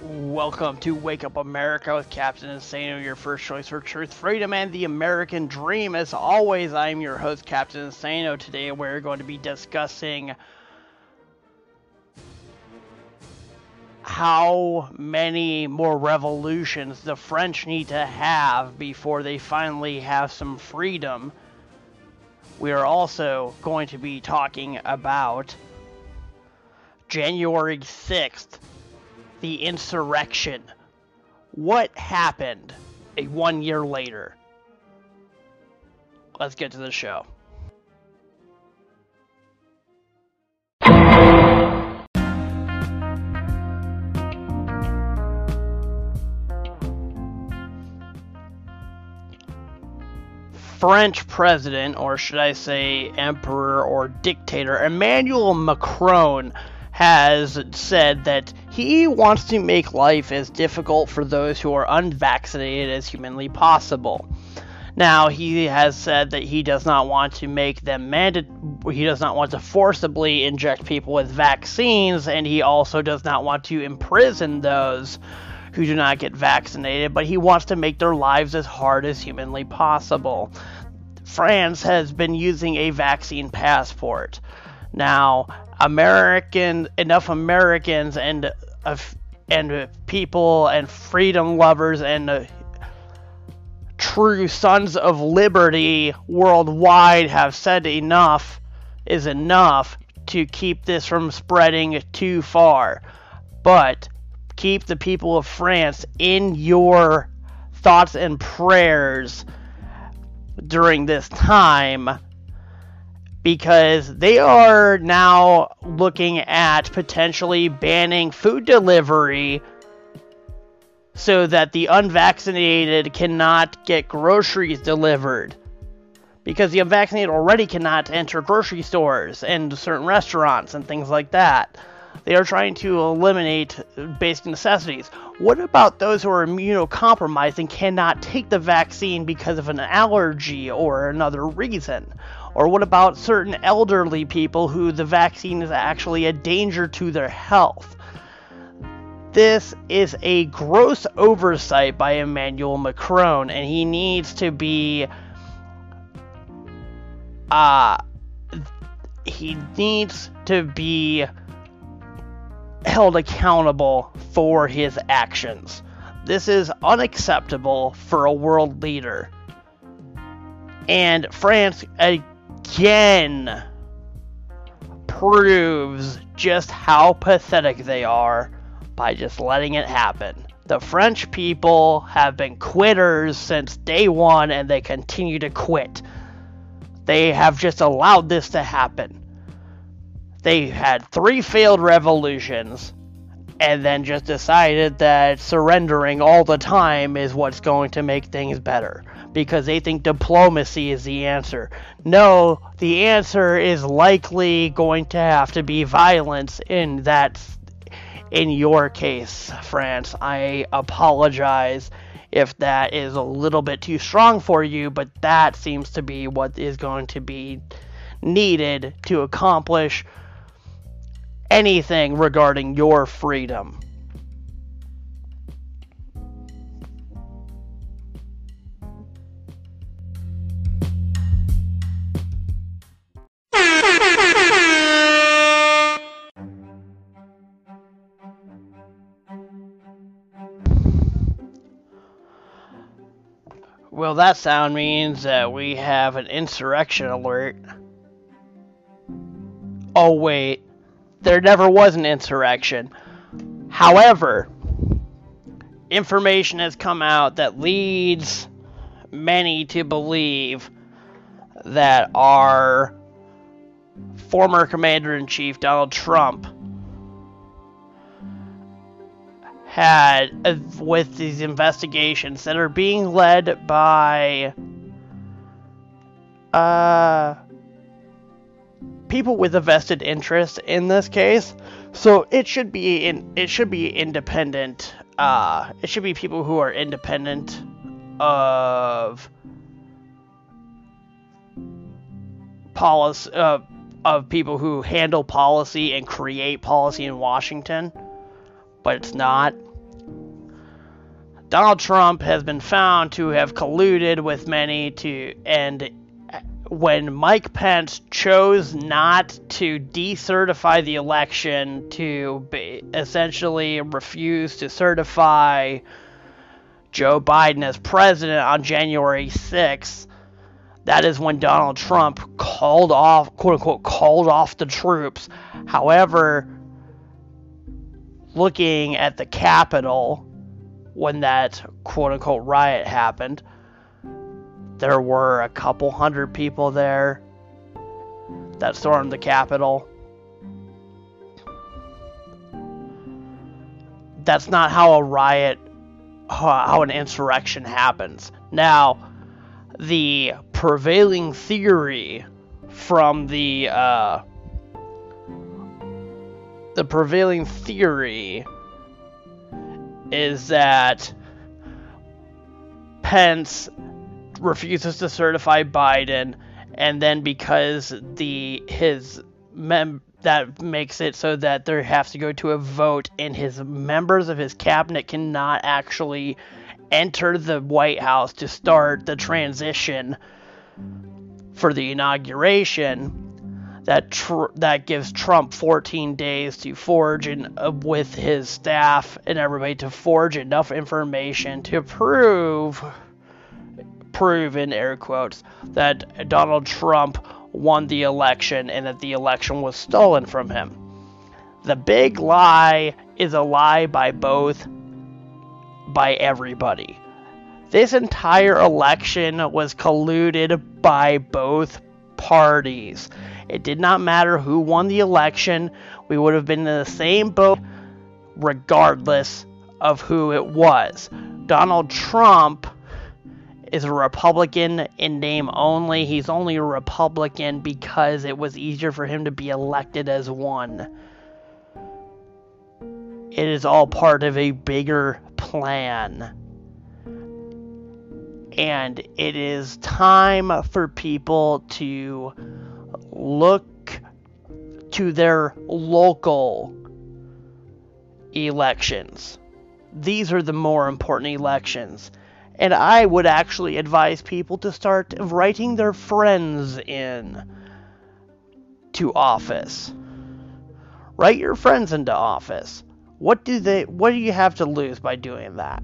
Welcome to Wake Up America with Captain Insano, your first choice for truth, freedom, and the American dream. As always, I'm your host, Captain Insano. Today, we're going to be discussing how many more revolutions the French need to have before they finally have some freedom. We are also going to be talking about January 6th, the insurrection. What happened a one year later? Let's get to the show. French president, or should I say emperor or dictator, Emmanuel Macron has said that he wants to make life as difficult for those who are unvaccinated as humanly possible. Now, he has said that he does not want to make them mandate he does not want to forcibly inject people with vaccines and he also does not want to imprison those who do not get vaccinated, but he wants to make their lives as hard as humanly possible. France has been using a vaccine passport. Now, American enough Americans and uh, and people and freedom lovers and uh, true sons of liberty worldwide have said enough is enough to keep this from spreading too far. But keep the people of France in your thoughts and prayers during this time because they are now looking at potentially banning food delivery so that the unvaccinated cannot get groceries delivered. Because the unvaccinated already cannot enter grocery stores and certain restaurants and things like that. They are trying to eliminate basic necessities. What about those who are immunocompromised and cannot take the vaccine because of an allergy or another reason? Or what about certain elderly people who the vaccine is actually a danger to their health? This is a gross oversight by Emmanuel Macron, and he needs to be. Uh, he needs to be held accountable for his actions. This is unacceptable for a world leader. And France, again proves just how pathetic they are by just letting it happen. The French people have been quitters since day one and they continue to quit. They have just allowed this to happen. They had three failed revolutions and then just decided that surrendering all the time is what's going to make things better because they think diplomacy is the answer. No, the answer is likely going to have to be violence in that in your case, France. I apologize if that is a little bit too strong for you, but that seems to be what is going to be needed to accomplish anything regarding your freedom. Well, that sound means that we have an insurrection alert. Oh, wait. There never was an insurrection. However, information has come out that leads many to believe that our former commander in chief, Donald Trump, had uh, with these investigations that are being led by uh, people with a vested interest in this case. So it should be in it should be independent. Uh, it should be people who are independent of policy uh, of people who handle policy and create policy in Washington, but it's not. Donald Trump has been found to have colluded with many to and when Mike Pence chose not to decertify the election to essentially refuse to certify Joe Biden as president on January 6th, that is when Donald Trump called off, quote unquote, called off the troops. However, looking at the Capitol when that quote unquote riot happened, there were a couple hundred people there that stormed the Capitol. That's not how a riot, how an insurrection happens. Now, the prevailing theory from the uh, the prevailing theory is that Pence refuses to certify Biden, and then because the his mem that makes it so that there has to go to a vote, and his members of his cabinet cannot actually enter the White House to start the transition for the inauguration. That tr- that gives Trump 14 days to forge and uh, with his staff and everybody to forge enough information to prove prove in air quotes that Donald Trump won the election and that the election was stolen from him. The big lie is a lie by both by everybody. This entire election was colluded by both parties. It did not matter who won the election, we would have been in the same boat regardless of who it was. Donald Trump is a Republican in name only. He's only a Republican because it was easier for him to be elected as one. It is all part of a bigger plan. And it is time for people to look to their local elections. These are the more important elections. And I would actually advise people to start writing their friends in to office. Write your friends into office. What do they what do you have to lose by doing that?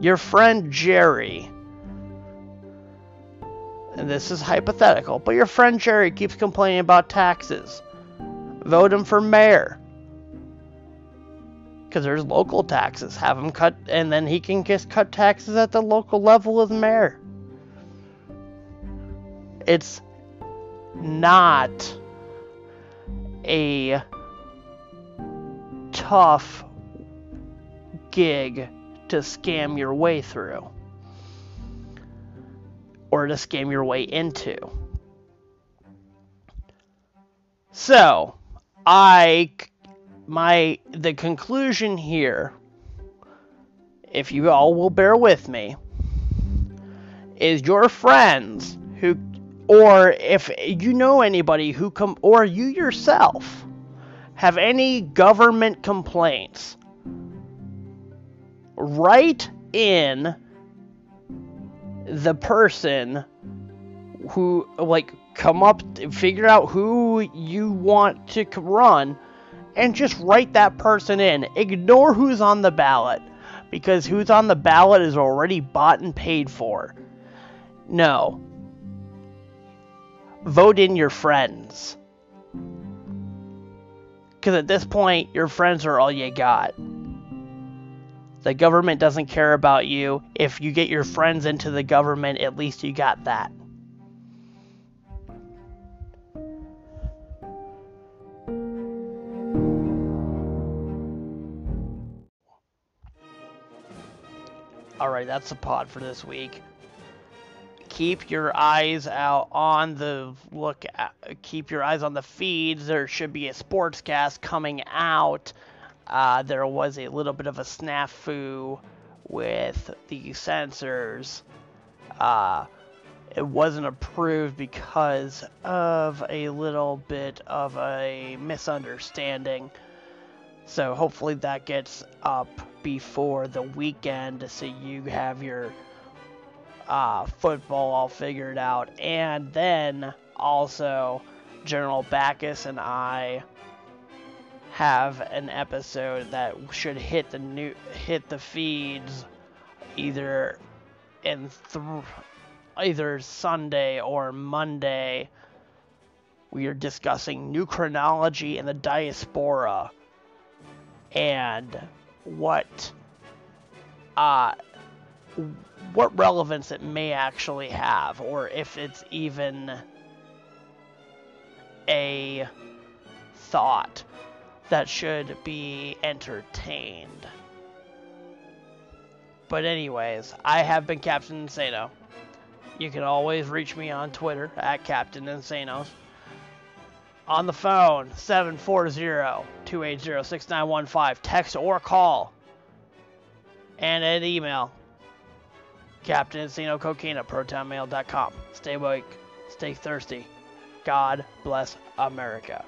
Your friend Jerry and this is hypothetical, but your friend Jerry keeps complaining about taxes. Vote him for mayor because there's local taxes. Have him cut, and then he can just cut taxes at the local level as mayor. It's not a tough gig to scam your way through or to scam your way into. So, I my the conclusion here, if you all will bear with me, is your friends who or if you know anybody who come or you yourself have any government complaints write in the person who like come up figure out who you want to run and just write that person in. Ignore who's on the ballot because who's on the ballot is already bought and paid for. No. Vote in your friends. Because at this point, your friends are all you got. The government doesn't care about you. If you get your friends into the government, at least you got that. Alright, that's the pod for this week. Keep your eyes out on the look at, keep your eyes on the feeds. There should be a sportscast coming out. Uh, there was a little bit of a snafu with the censors. Uh, it wasn't approved because of a little bit of a misunderstanding. So hopefully that gets up before the weekend so you have your uh, football all figured out. And then also, General Bacchus and I have an episode that should hit the new hit the feeds either in th- either Sunday or Monday. We are discussing new chronology and the diaspora and what uh what relevance it may actually have or if it's even a thought that should be entertained. But anyways, I have been Captain Insano. You can always reach me on Twitter at Captain Insanos. On the phone, 740-280-6915. Text or call. And an email. Captain Insano Cocaine at protonmail.com. Stay awake. Stay thirsty. God bless America.